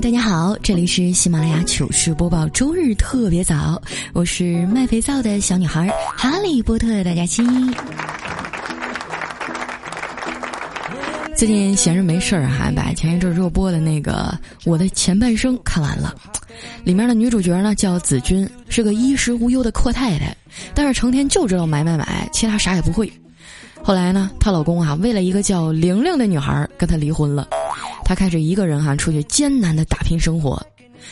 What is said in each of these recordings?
大家好，这里是喜马拉雅糗事播报，周日特别早，我是卖肥皂的小女孩哈利波特大家亲。最近闲着没事儿哈，把前一阵热播的那个《我的前半生》看完了。里面的女主角呢叫子君，是个衣食无忧的阔太太，但是成天就知道买买买，其他啥也不会。后来呢，她老公啊为了一个叫玲玲的女孩跟她离婚了，她开始一个人哈出去艰难的打拼生活。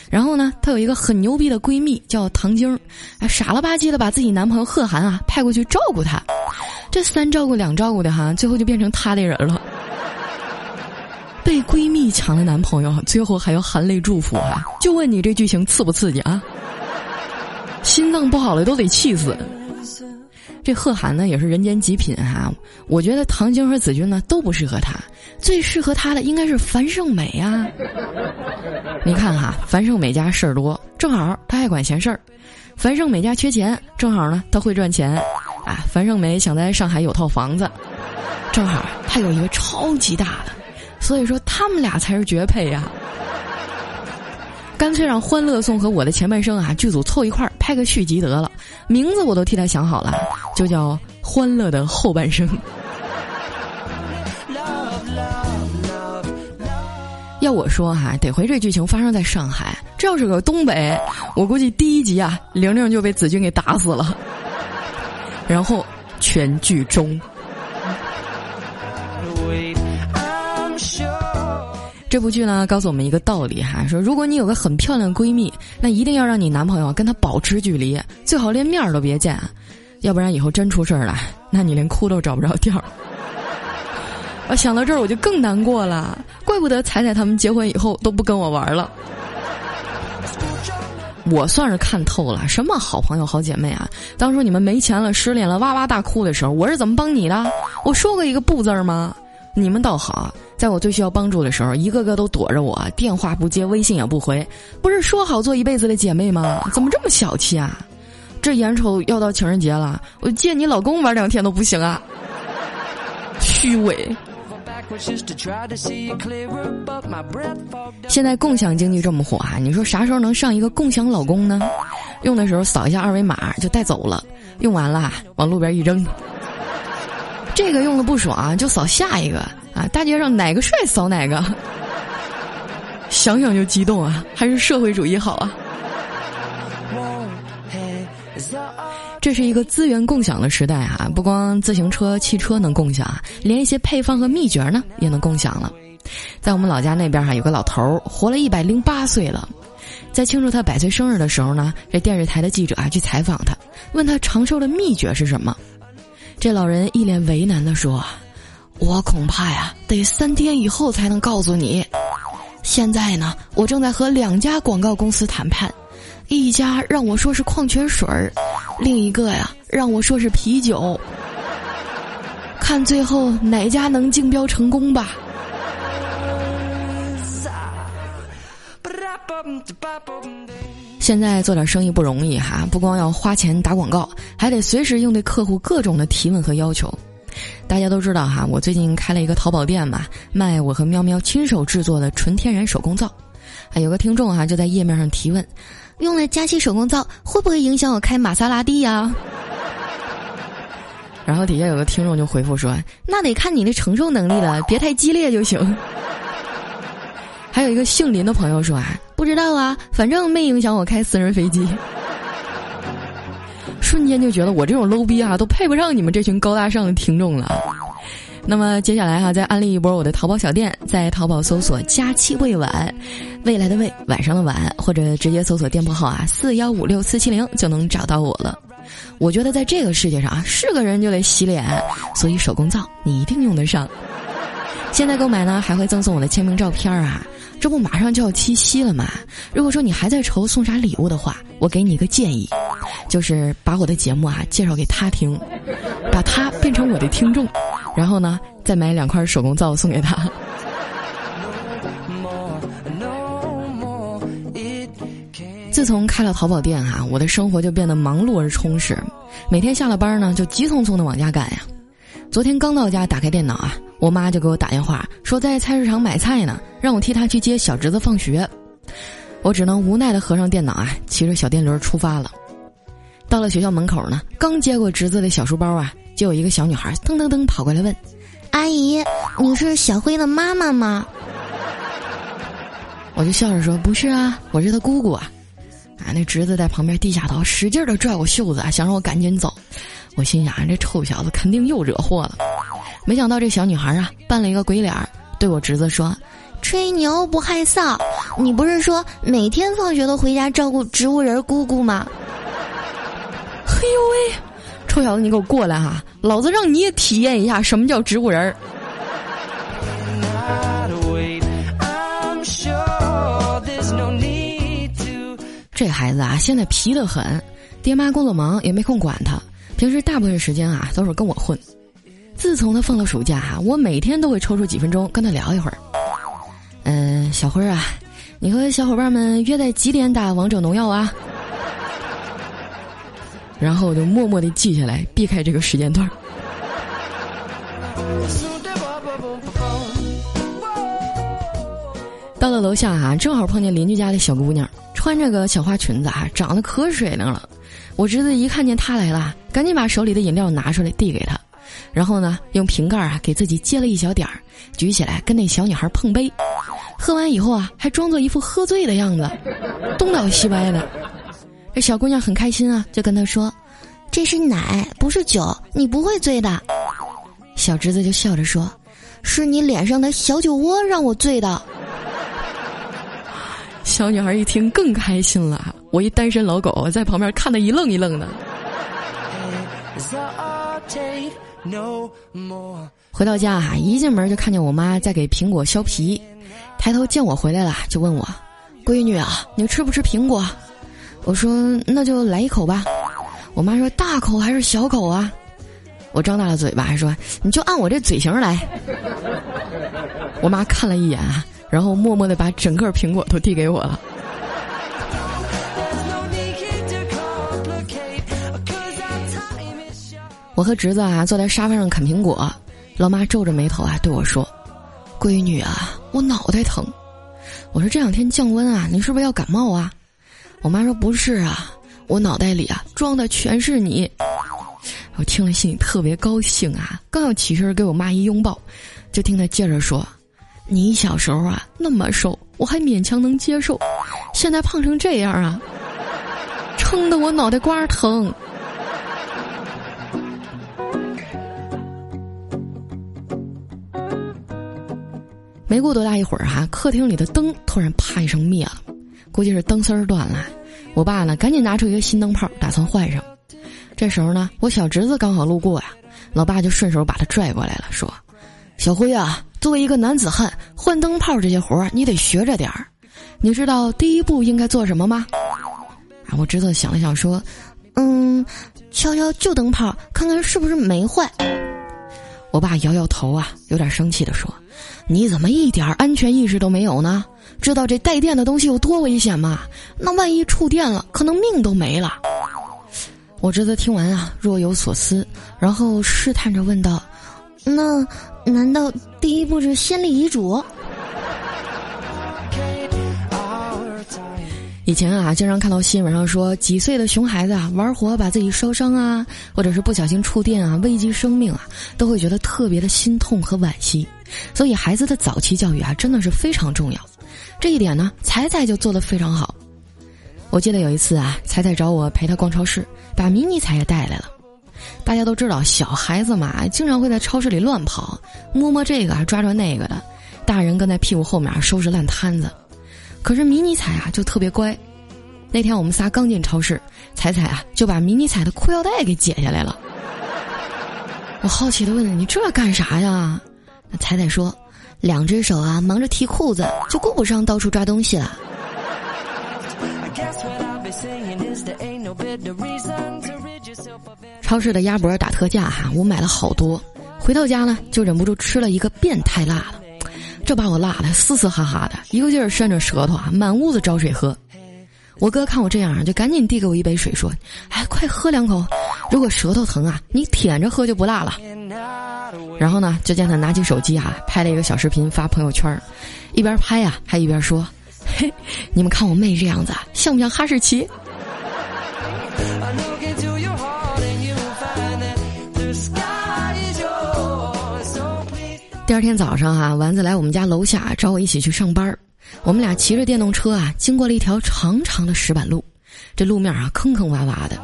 然后呢，她有一个很牛逼的闺蜜叫唐晶，啊傻了吧唧的把自己男朋友贺涵啊派过去照顾她。这三照顾两照顾的哈，最后就变成她的人了。被闺蜜抢了男朋友，最后还要含泪祝福啊！就问你这剧情刺不刺激啊？心脏不好了都得气死。这贺涵呢也是人间极品哈，我觉得唐晶和子君呢都不适合他，最适合他的应该是樊胜美呀。你看哈，樊胜美家事儿多，正好他爱管闲事儿；樊胜美家缺钱，正好呢他会赚钱。啊，樊胜美想在上海有套房子，正好他有一个超级大的。所以说他们俩才是绝配呀！干脆让《欢乐颂》和《我的前半生》啊剧组凑一块儿拍个续集得了，名字我都替他想好了，就叫《欢乐的后半生》。要我说哈，得回这剧情发生在上海，这要是个东北，我估计第一集啊，玲玲就被子君给打死了。然后全剧终。这部剧呢，告诉我们一个道理哈，说如果你有个很漂亮的闺蜜，那一定要让你男朋友跟她保持距离，最好连面儿都别见，要不然以后真出事儿了，那你连哭都找不着调儿。我想到这儿我就更难过了，怪不得彩彩他们结婚以后都不跟我玩了。我算是看透了，什么好朋友、好姐妹啊！当初你们没钱了、失恋了、哇哇大哭的时候，我是怎么帮你的？我说过一个不字儿吗？你们倒好。在我最需要帮助的时候，一个个都躲着我，电话不接，微信也不回。不是说好做一辈子的姐妹吗？怎么这么小气啊？这眼瞅要到情人节了，我借你老公玩两天都不行啊？虚伪。现在共享经济这么火啊，你说啥时候能上一个共享老公呢？用的时候扫一下二维码就带走了，用完了往路边一扔。这个用的不爽啊就扫下一个。啊！大街上哪个帅扫哪个，想想就激动啊！还是社会主义好啊！这是一个资源共享的时代啊！不光自行车、汽车能共享，连一些配方和秘诀呢也能共享了。在我们老家那边哈，有个老头儿活了一百零八岁了，在庆祝他百岁生日的时候呢，这电视台的记者啊去采访他，问他长寿的秘诀是什么？这老人一脸为难的说。我恐怕呀，得三天以后才能告诉你。现在呢，我正在和两家广告公司谈判，一家让我说是矿泉水儿，另一个呀让我说是啤酒。看最后哪家能竞标成功吧。现在做点生意不容易哈，不光要花钱打广告，还得随时应对客户各种的提问和要求。大家都知道哈，我最近开了一个淘宝店嘛，卖我和喵喵亲手制作的纯天然手工皂。啊，有个听众哈就在页面上提问，用了佳琦手工皂会不会影响我开玛莎拉蒂呀？然后底下有个听众就回复说，那得看你的承受能力了，别太激烈就行。还有一个姓林的朋友说啊，不知道啊，反正没影响我开私人飞机。瞬间就觉得我这种 low 逼啊，都配不上你们这群高大上的听众了。那么接下来哈，再安利一波我的淘宝小店，在淘宝搜索“佳期未晚”，未来的未，晚上的晚，或者直接搜索店铺号啊四幺五六四七零就能找到我了。我觉得在这个世界上啊，是个人就得洗脸，所以手工皂你一定用得上。现在购买呢，还会赠送我的签名照片啊。这不马上就要七夕了嘛？如果说你还在愁送啥礼物的话，我给你一个建议，就是把我的节目啊介绍给他听，把他变成我的听众，然后呢再买两块手工皂送给他。自从开了淘宝店哈，我的生活就变得忙碌而充实，每天下了班呢就急匆匆的往家赶呀。昨天刚到家，打开电脑啊。我妈就给我打电话说在菜市场买菜呢，让我替她去接小侄子放学。我只能无奈的合上电脑啊，骑着小电驴出发了。到了学校门口呢，刚接过侄子的小书包啊，就有一个小女孩噔噔噔跑过来问：“阿姨，你是小辉的妈妈吗？”我就笑着说：“不是啊，我是他姑姑啊。”啊，那侄子在旁边低下头，使劲的拽我袖子啊，想让我赶紧走。我心想，这臭小子肯定又惹祸了。没想到这小女孩啊，扮了一个鬼脸，对我侄子说：“吹牛不害臊，你不是说每天放学都回家照顾植物人姑姑吗？”嘿 呦喂，臭小子，你给我过来哈！老子让你也体验一下什么叫植物人儿。这孩子啊，现在皮得很，爹妈工作忙也没空管他。平时大部分时间啊，都是跟我混。自从他放了暑假啊，我每天都会抽出几分钟跟他聊一会儿。嗯，小辉啊，你和小伙伴们约在几点打王者荣耀啊？然后我就默默的记下来，避开这个时间段。到了楼下啊，正好碰见邻居家的小姑娘，穿着个小花裙子啊，长得可水灵了。我侄子一看见他来了，赶紧把手里的饮料拿出来递给他，然后呢，用瓶盖啊给自己接了一小点儿，举起来跟那小女孩碰杯。喝完以后啊，还装作一副喝醉的样子，东倒西歪的。这小姑娘很开心啊，就跟他说：“这是奶，不是酒，你不会醉的。”小侄子就笑着说：“是你脸上的小酒窝让我醉的。”小女孩一听更开心了。我一单身老狗在旁边看的一愣一愣的。回到家啊，一进门就看见我妈在给苹果削皮，抬头见我回来了，就问我：“闺女啊，你吃不吃苹果？”我说：“那就来一口吧。”我妈说：“大口还是小口啊？”我张大了嘴巴说：“你就按我这嘴型来。”我妈看了一眼啊，然后默默的把整个苹果都递给我了。我和侄子啊坐在沙发上啃苹果，老妈皱着眉头啊对我说：“闺女啊，我脑袋疼。”我说：“这两天降温啊，你是不是要感冒啊？”我妈说：“不是啊，我脑袋里啊装的全是你。”我听了心里特别高兴啊，刚要起身给我妈一拥抱，就听她接着说：“你小时候啊那么瘦，我还勉强能接受，现在胖成这样啊，撑得我脑袋瓜疼。”没过多大一会儿哈，客厅里的灯突然啪一声灭了，估计是灯丝儿断了。我爸呢，赶紧拿出一个新灯泡，打算换上。这时候呢，我小侄子刚好路过呀，老爸就顺手把他拽过来了，说：“小辉啊，作为一个男子汉，换灯泡这些活儿你得学着点儿。你知道第一步应该做什么吗？”啊，我侄子想了想说：“嗯，敲敲旧灯泡，看看是不是没坏。”我爸摇摇头啊，有点生气的说。你怎么一点安全意识都没有呢？知道这带电的东西有多危险吗？那万一触电了，可能命都没了。我侄子听完啊，若有所思，然后试探着问道：“那难道第一步是先立遗嘱？”以前啊，经常看到新闻上说，几岁的熊孩子啊，玩火把自己烧伤啊，或者是不小心触电啊，危及生命啊，都会觉得特别的心痛和惋惜。所以孩子的早期教育啊，真的是非常重要。这一点呢，彩彩就做得非常好。我记得有一次啊，彩彩找我陪她逛超市，把迷你彩也带来了。大家都知道，小孩子嘛，经常会在超市里乱跑，摸摸这个，抓抓那个的。大人跟在屁股后面收拾烂摊子。可是迷你彩啊，就特别乖。那天我们仨刚进超市，彩彩啊就把迷你彩的裤腰带给解下来了。我好奇的问：“你这干啥呀？”那彩彩说：“两只手啊，忙着提裤子，就顾不上到处抓东西了。”超市的鸭脖打特价哈，我买了好多。回到家呢，就忍不住吃了一个变态辣的，这把我辣的嘶嘶哈哈的，一个劲儿扇着舌头啊，满屋子找水喝。我哥看我这样，就赶紧递给我一杯水，说：“哎，快喝两口，如果舌头疼啊，你舔着喝就不辣了。”然后呢，就见他拿起手机啊，拍了一个小视频发朋友圈一边拍呀，还一边说：“嘿，你们看我妹这样子，像不像哈士奇？第二天早上啊，丸子来我们家楼下找我一起去上班我们俩骑着电动车啊，经过了一条长长的石板路，这路面啊坑坑洼洼的。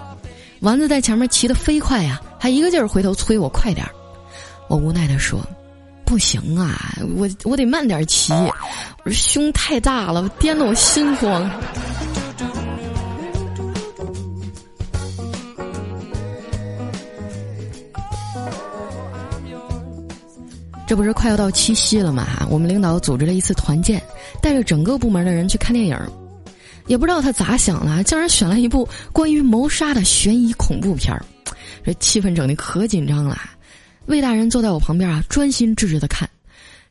丸子在前面骑得飞快呀，还一个劲儿回头催我快点儿。我无奈地说：“不行啊，我我得慢点骑，我胸太大了，颠得我心慌。”这不是快要到七夕了嘛？我们领导组织了一次团建，带着整个部门的人去看电影。也不知道他咋想的，竟然选了一部关于谋杀的悬疑恐怖片儿，这气氛整的可紧张了。魏大人坐在我旁边啊，专心致志的看。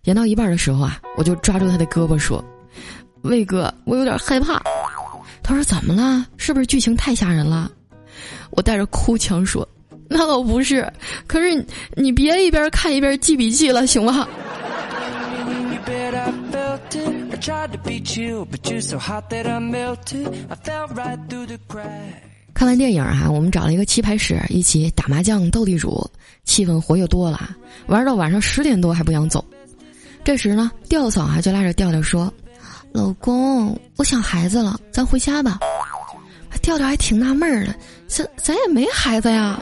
演到一半的时候啊，我就抓住他的胳膊说：“魏哥，我有点害怕。”他说：“怎么了？是不是剧情太吓人了？”我带着哭腔说：“那倒不是，可是你别一边看一边记笔记了，行吗？”看完电影啊，我们找了一个棋牌室，一起打麻将、斗地主，气氛活跃多了。玩到晚上十点多还不想走，这时呢，调嫂啊就拉着调调说：“老公，我想孩子了，咱回家吧。”调调还挺纳闷儿的，咱咱也没孩子呀。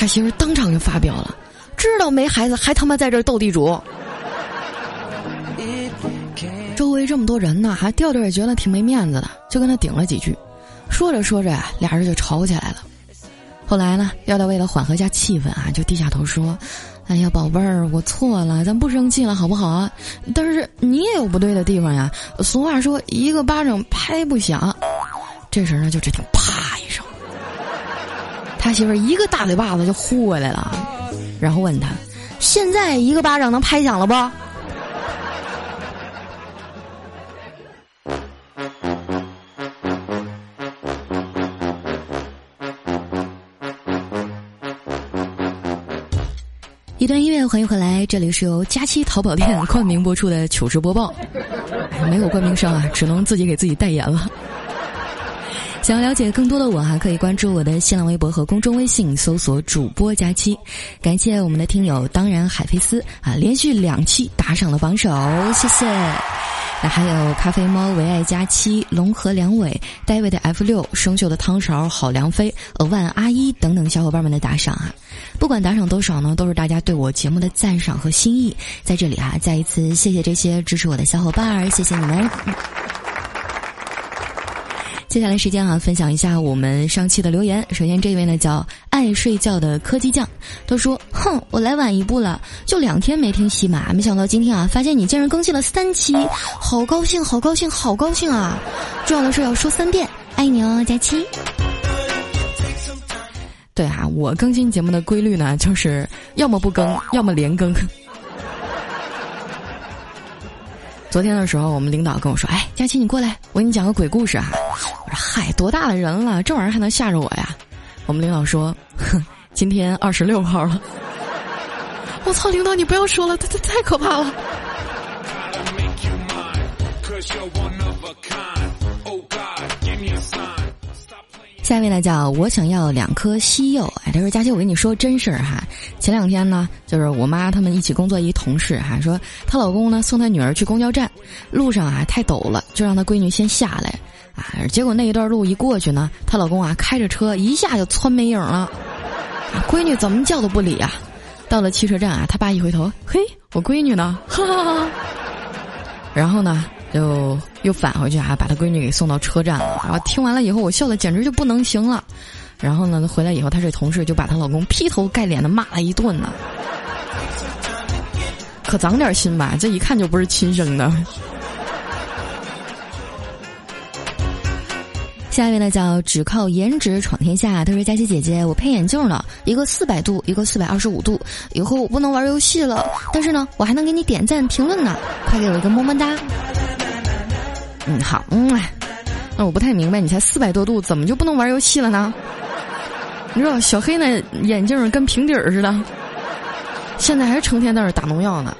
他媳妇当场就发飙了，知道没孩子还他妈在这斗地主。周围这么多人呢，还调调也觉得挺没面子的，就跟他顶了几句。说着说着，俩人就吵起来了。后来呢，调调为了缓和下气氛啊，就低下头说：“哎呀，宝贝儿，我错了，咱不生气了，好不好啊？但是你也有不对的地方呀。俗话说，一个巴掌拍不响。这时呢，就只听啪，他媳妇一个大嘴巴子就呼过来了，然后问他：现在一个巴掌能拍响了不？”一段音乐，欢迎回来，这里是由佳期淘宝店冠名播出的糗事播报。没有冠名商啊，只能自己给自己代言了。想了解更多的我哈，可以关注我的新浪微博和公众微信，搜索主播佳期。感谢我们的听友，当然海飞丝啊，连续两期打赏了榜首，谢谢。那还有咖啡猫、唯爱佳期、龙和梁伟、戴维的 F 六、生锈的汤勺、郝梁飞、额万阿一等等小伙伴们的打赏啊！不管打赏多少呢，都是大家对我节目的赞赏和心意。在这里啊，再一次谢谢这些支持我的小伙伴儿，谢谢你们。接下来时间啊，分享一下我们上期的留言。首先这位呢叫爱睡觉的科技酱，他说：“哼，我来晚一步了，就两天没听喜马，没想到今天啊，发现你竟然更新了三期，好高兴，好高兴，好高兴啊！重要的事要说三遍，爱你哦，佳期。”对啊，我更新节目的规律呢，就是要么不更，要么连更。昨天的时候，我们领导跟我说：“哎，佳琪，你过来，我给你讲个鬼故事啊。”我说：“嗨，多大的人了，这玩意儿还能吓着我呀？”我们领导说：“哼，今天二十六号了。”我操，领导你不要说了，这这太可怕了。下一位呢叫我想要两颗西柚，他说佳琪，我跟你说真事儿哈。前两天呢，就是我妈他们一起工作一同事哈，说她老公呢送她女儿去公交站，路上啊太陡了，就让她闺女先下来，啊，结果那一段路一过去呢，她老公啊开着车一下就窜没影了，闺女怎么叫都不理啊。到了汽车站啊，他爸一回头，嘿，我闺女呢？哈哈哈。然后呢？就又返回去啊，把他闺女给送到车站了。然后听完了以后，我笑的简直就不能行了。然后呢，回来以后，她这同事就把她老公劈头盖脸的骂了一顿呢。可长点心吧，这一看就不是亲生的。下一位呢，叫只靠颜值闯天下。他说：“佳琪姐姐，我配眼镜了，一个四百度，一个四百二十五度。以后我不能玩游戏了，但是呢，我还能给你点赞评论呢。快给我一个么么哒。”嗯，好，嗯，那我不太明白，你才四百多度，怎么就不能玩游戏了呢？你知道小黑那眼镜跟平底儿似的，现在还是成天在那打农药呢。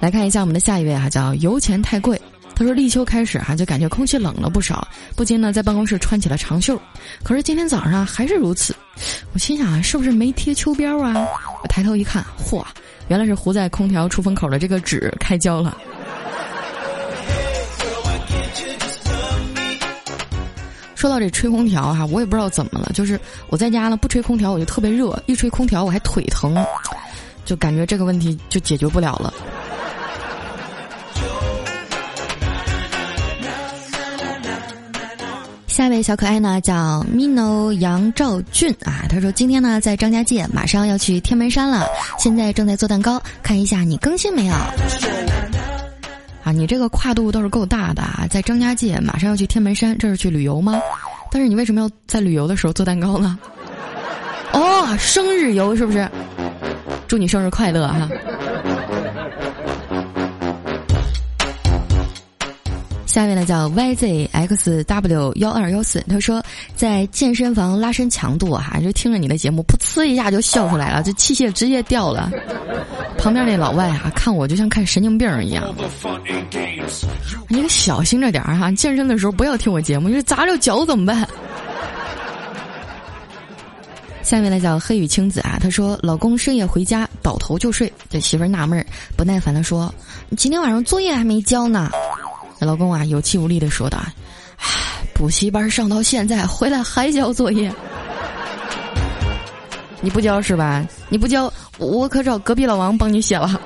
来看一下我们的下一位哈，叫油钱太贵。他说立秋开始哈，就感觉空气冷了不少，不禁呢在办公室穿起了长袖。可是今天早上还是如此，我心想啊，是不是没贴秋膘啊？我抬头一看，嚯，原来是糊在空调出风口的这个纸开胶了。说到这吹空调哈，我也不知道怎么了，就是我在家呢不吹空调我就特别热，一吹空调我还腿疼，就感觉这个问题就解决不了了。下一位小可爱呢叫 mino 杨兆俊啊，他说今天呢在张家界，马上要去天门山了，现在正在做蛋糕，看一下你更新没有？啊，你这个跨度倒是够大的啊，在张家界马上要去天门山，这是去旅游吗？但是你为什么要在旅游的时候做蛋糕呢？哦，生日游是不是？祝你生日快乐哈！下面呢叫 YZXW 幺二幺四，他说在健身房拉伸强度哈，就听着你的节目，噗呲一下就笑出来了，这器械直接掉了。旁边那老外啊，看我就像看神经病一样。你可小心着点儿哈，健身的时候不要听我节目，你砸着脚怎么办？下面呢叫黑羽青子啊，他说老公深夜回家倒头就睡，这媳妇儿纳闷儿，不耐烦的说：“你今天晚上作业还没交呢。”老公啊，有气无力的说道：“唉，补习班上到现在，回来还交作业，你不交是吧？你不交，我可找隔壁老王帮你写了。”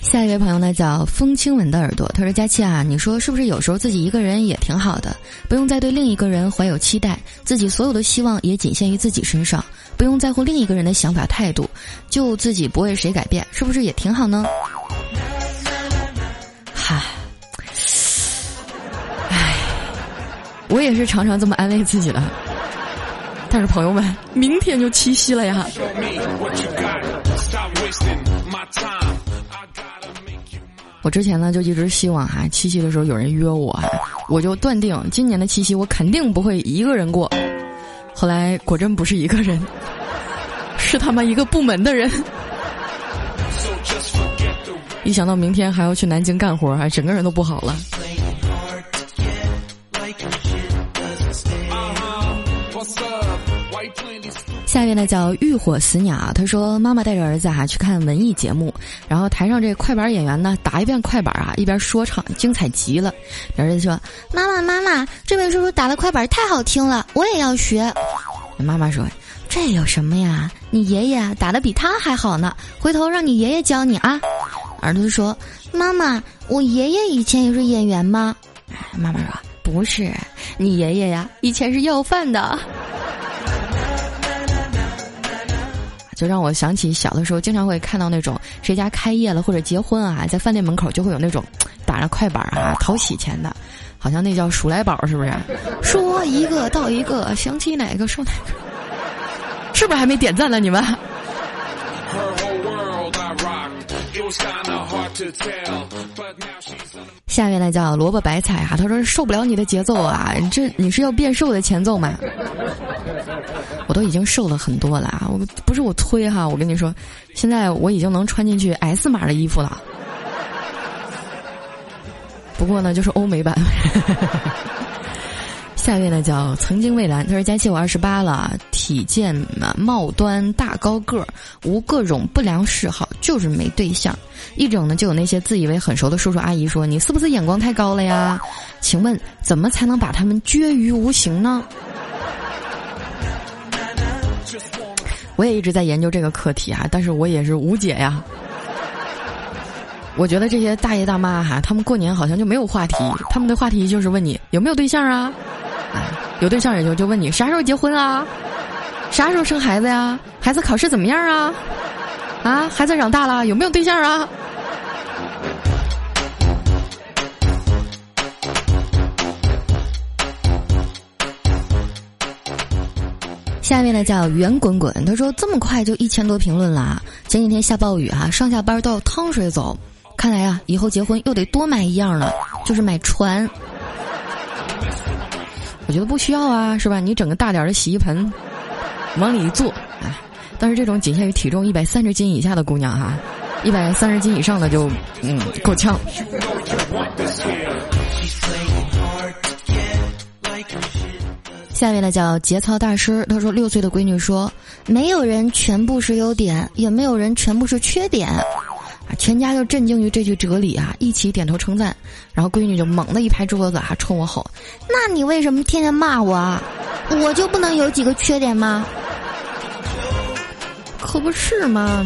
下一位朋友呢，叫风轻吻的耳朵，他说：“佳期啊，你说是不是有时候自己一个人也挺好的，不用再对另一个人怀有期待，自己所有的希望也仅限于自己身上。”不用在乎另一个人的想法态度，就自己不为谁改变，是不是也挺好呢？我也是常常这么安慰自己的。但是朋友们，明天就七夕了呀！我之前呢就一直希望哈，七夕的时候有人约我，我就断定今年的七夕我肯定不会一个人过。后来果真不是一个人，是他妈一个部门的人。一想到明天还要去南京干活，还整个人都不好了。下面呢叫浴火死鸟，他说妈妈带着儿子哈去看文艺节目，然后台上这快板演员呢打一遍快板啊，一边说唱，精彩极了。儿子说：“妈妈妈妈，这位叔叔打的快板太好听了，我也要学。”妈妈说：“这有什么呀？你爷爷打的比他还好呢，回头让你爷爷教你啊。”儿子说：“妈妈，我爷爷以前也是演员吗？”妈妈说：“不是，你爷爷呀，以前是要饭的。”就让我想起小的时候，经常会看到那种谁家开业了或者结婚啊，在饭店门口就会有那种打着快板啊讨喜钱的，好像那叫数来宝是不是？说一个到一个，想起哪个说哪个，是不是还没点赞呢？你们？下面呢叫萝卜白菜啊，他说受不了你的节奏啊，这你是要变瘦的前奏吗？我都已经瘦了很多了啊，我不是我推哈，我跟你说，现在我已经能穿进去 S 码的衣服了，不过呢就是欧美版。下一位呢叫曾经蔚蓝，他说佳期我二十八了，体健貌端大高个儿，无各种不良嗜好，就是没对象。一整呢就有那些自以为很熟的叔叔阿姨说你是不是眼光太高了呀？请问怎么才能把他们绝于无形呢？我也一直在研究这个课题啊，但是我也是无解呀。我觉得这些大爷大妈哈，他们过年好像就没有话题，他们的话题就是问你有没有对象啊。有对象也就就问你啥时候结婚啊？啥时候生孩子呀？孩子考试怎么样啊？啊，孩子长大了有没有对象啊？下面呢叫圆滚滚，他说这么快就一千多评论了。前几天下暴雨啊，上下班都要趟水走，看来啊，以后结婚又得多买一样了，就是买船。我觉得不需要啊，是吧？你整个大点的洗衣盆，往里一坐，哎，但是这种仅限于体重一百三十斤以下的姑娘哈，一百三十斤以上的就嗯够呛。下面呢叫节操大师，他说六岁的闺女说，没有人全部是优点，也没有人全部是缺点，啊，全家就震惊于这句哲理啊，一起点头称赞，然后闺女就猛地一拍桌子啊，冲我吼：“那你为什么天天骂我啊？我就不能有几个缺点吗？可不是吗？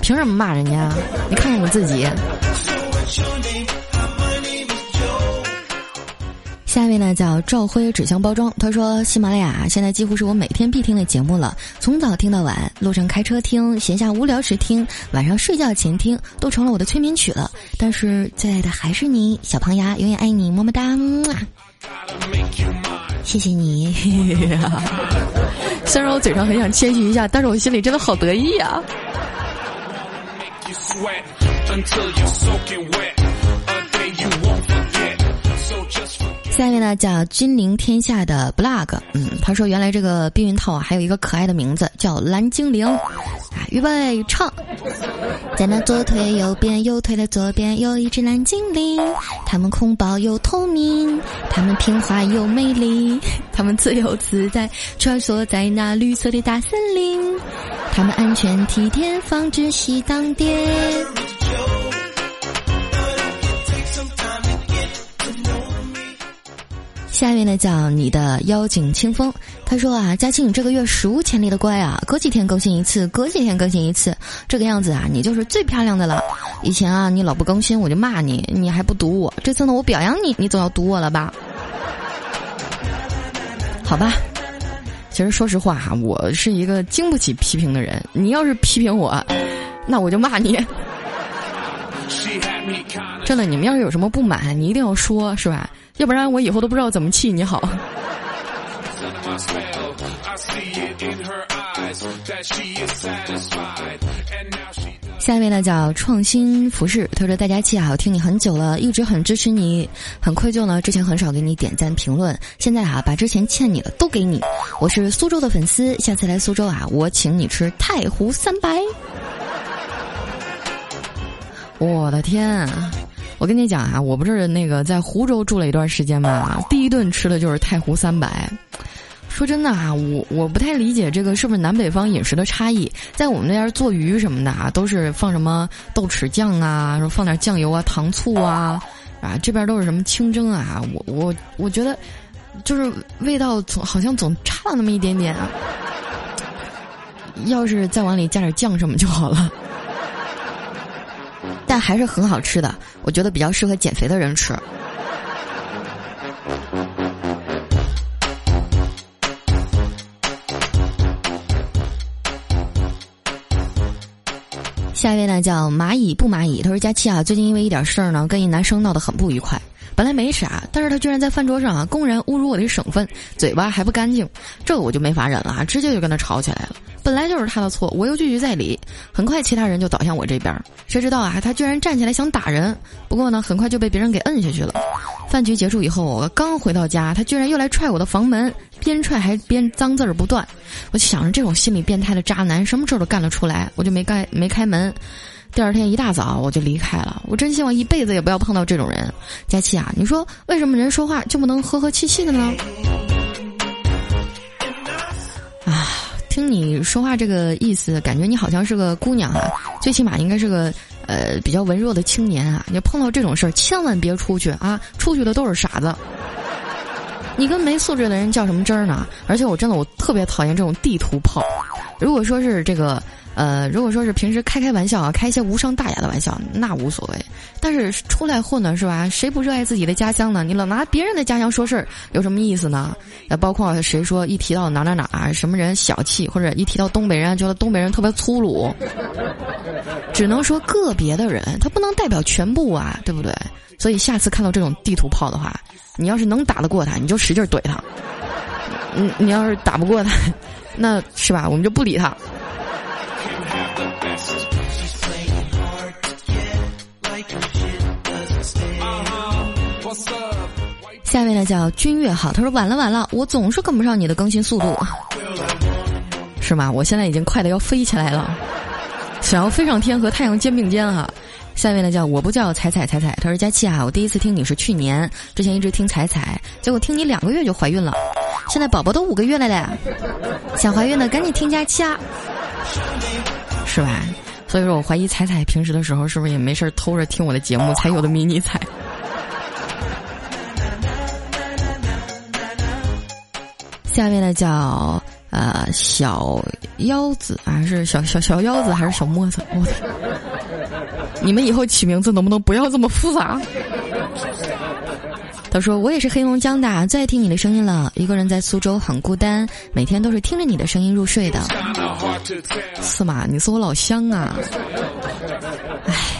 凭什么骂人家？你看看你自己。”下一位呢叫赵辉纸箱包装，他说喜马拉雅现在几乎是我每天必听的节目了，从早听到晚，路上开车听，闲下无聊时听，晚上睡觉前听，都成了我的催眠曲了。但是最爱的还是你，小胖丫，永远爱你，么么哒，谢谢你。虽然我嘴上很想谦虚一下，但是我心里真的好得意啊。下面呢叫君临天下的 blog，嗯，他说原来这个避孕套啊还有一个可爱的名字叫蓝精灵，啊，预备唱，在那左腿右边右腿的左边有一只蓝精灵，它们空包又透明，它们听话又美丽，它们自由自在穿梭在那绿色的大森林，它们安全体贴防止西当爹。下面呢叫你的妖精清风，他说啊，佳庆你这个月史无前例的乖啊，隔几天更新一次，隔几天更新一次，这个样子啊，你就是最漂亮的了。以前啊，你老不更新我就骂你，你还不读我，这次呢我表扬你，你总要读我了吧？好吧，其实说实话哈，我是一个经不起批评的人，你要是批评我，那我就骂你。真的，你们要是有什么不满，你一定要说，是吧？要不然我以后都不知道怎么气你好。下一位呢叫创新服饰，他说：“大家气啊，我听你很久了，一直很支持你，很愧疚呢。之前很少给你点赞评论，现在啊，把之前欠你的都给你。我是苏州的粉丝，下次来苏州啊，我请你吃太湖三白。我的天！”啊我跟你讲啊，我不是那个在湖州住了一段时间嘛，第一顿吃的就是太湖三百。说真的啊，我我不太理解这个是不是南北方饮食的差异。在我们那边做鱼什么的啊，都是放什么豆豉酱啊，说放点酱油啊、糖醋啊，啊这边都是什么清蒸啊。我我我觉得，就是味道总好像总差了那么一点点啊。要是再往里加点酱什么就好了。但还是很好吃的，我觉得比较适合减肥的人吃。下一位呢叫蚂蚁不蚂蚁，他说佳期啊，最近因为一点事儿呢，跟一男生闹得很不愉快。本来没啥，但是他居然在饭桌上啊，公然侮辱我的省份，嘴巴还不干净，这我就没法忍了，直接就跟他吵起来了。本来就是他的错，我又句句在理。很快，其他人就倒向我这边。谁知道啊，他居然站起来想打人。不过呢，很快就被别人给摁下去了。饭局结束以后，我刚回到家，他居然又来踹我的房门，边踹还边脏字儿不断。我就想着，这种心理变态的渣男，什么事儿都干得出来。我就没开没开门。第二天一大早我就离开了。我真希望一辈子也不要碰到这种人。佳琪啊，你说为什么人说话就不能和和气气的呢？啊。听你说话这个意思，感觉你好像是个姑娘啊，最起码应该是个呃比较文弱的青年啊。你碰到这种事儿，千万别出去啊！出去的都是傻子。你跟没素质的人较什么真儿呢？而且我真的我特别讨厌这种地图炮。如果说是这个。呃，如果说是平时开开玩笑啊，开一些无伤大雅的玩笑，那无所谓。但是出来混呢，是吧？谁不热爱自己的家乡呢？你老拿别人的家乡说事儿，有什么意思呢？呃，包括谁说一提到哪哪哪什么人小气，或者一提到东北人觉得东北人特别粗鲁，只能说个别的人，他不能代表全部啊，对不对？所以下次看到这种地图炮的话，你要是能打得过他，你就使劲怼他。你，你要是打不过他，那是吧？我们就不理他。下面呢叫君越好，他说晚了晚了，我总是跟不上你的更新速度。是吗？我现在已经快的要飞起来了，想要飞上天和太阳肩并肩哈。下面呢叫我不叫彩彩彩彩，他说佳期啊，我第一次听你是去年，之前一直听彩彩，结果听你两个月就怀孕了，现在宝宝都五个月了嘞，想怀孕的赶紧听佳期啊，是吧？所以说我怀疑彩彩平时的时候是不是也没事偷着听我的节目才有的迷你彩。下面呢叫呃小腰子还是小小小腰子还是小沫子？我你们以后起名字能不能不要这么复杂？他说我也是黑龙江的，最爱听你的声音了。一个人在苏州很孤单，每天都是听着你的声音入睡的。司马，你是我老乡啊！唉。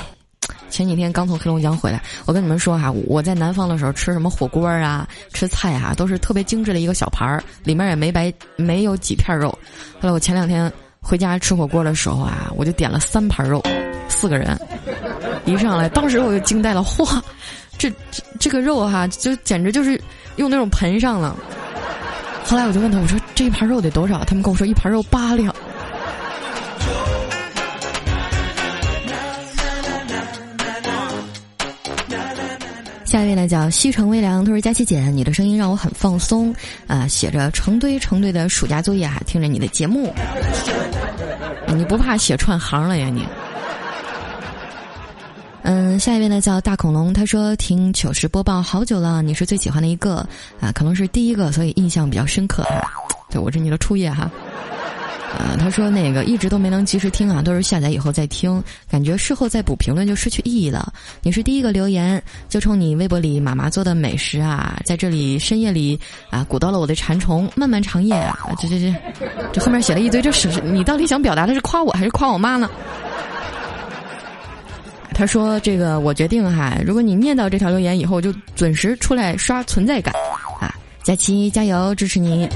前几天刚从黑龙江回来，我跟你们说哈，我在南方的时候吃什么火锅啊，吃菜啊，都是特别精致的一个小盘儿，里面也没白没有几片肉。后来我前两天回家吃火锅的时候啊，我就点了三盘肉，四个人，一上来当时我就惊呆了，嚯，这这这个肉哈，就简直就是用那种盆上了。后来我就问他，我说这一盘肉得多少？他们跟我说一盘肉八两。下一位呢叫西城微凉，他说：“佳琪姐，你的声音让我很放松啊，写着成堆成堆的暑假作业啊，听着你的节目，你不怕写串行了呀你？”嗯，下一位呢叫大恐龙，他说：“听糗事播报好久了，你是最喜欢的一个啊，可能是第一个，所以印象比较深刻哈。对，我是你的初夜哈。”啊，他说那个一直都没能及时听啊，都是下载以后再听，感觉事后再补评论就失去意义了。你是第一个留言，就冲你微博里妈妈做的美食啊，在这里深夜里啊鼓到了我的馋虫，漫漫长夜啊，这这这，这后面写了一堆，这是你到底想表达的是夸我还是夸我妈呢？他说这个我决定哈，如果你念到这条留言以后，就准时出来刷存在感啊，佳琪加油，支持你。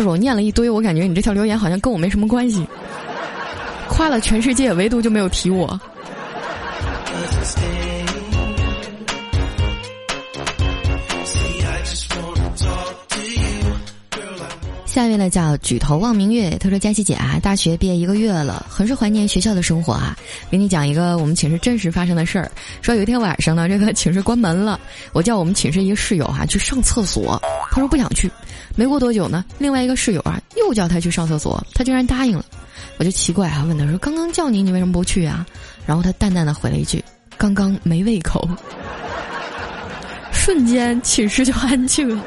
就是我念了一堆，我感觉你这条留言好像跟我没什么关系，夸了全世界，唯独就没有提我。下面呢叫举头望明月，他说：“佳琪姐啊，大学毕业一个月了，很是怀念学校的生活啊。给你讲一个我们寝室真实发生的事儿。说有一天晚上呢，这个寝室关门了，我叫我们寝室一个室友哈去上厕所，他说不想去。没过多久呢，另外一个室友啊又叫他去上厕所，他竟然答应了。我就奇怪啊，问他说：刚刚叫你，你为什么不去啊？然后他淡淡的回了一句：刚刚没胃口。瞬间寝室就安静了。”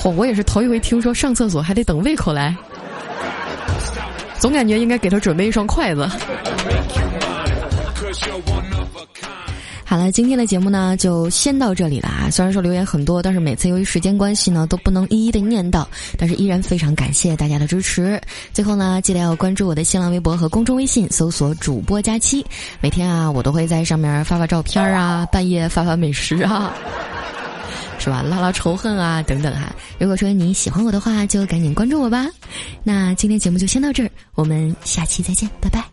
嚯！我也是头一回听说上厕所还得等胃口来，总感觉应该给他准备一双筷子。好了，今天的节目呢就先到这里了啊！虽然说留言很多，但是每次由于时间关系呢都不能一一的念到，但是依然非常感谢大家的支持。最后呢，记得要关注我的新浪微博和公众微信，搜索“主播佳期”，每天啊我都会在上面发发照片啊，半夜发发美食啊。是吧？拉拉仇恨啊，等等哈。如果说你喜欢我的话，就赶紧关注我吧。那今天节目就先到这儿，我们下期再见，拜拜。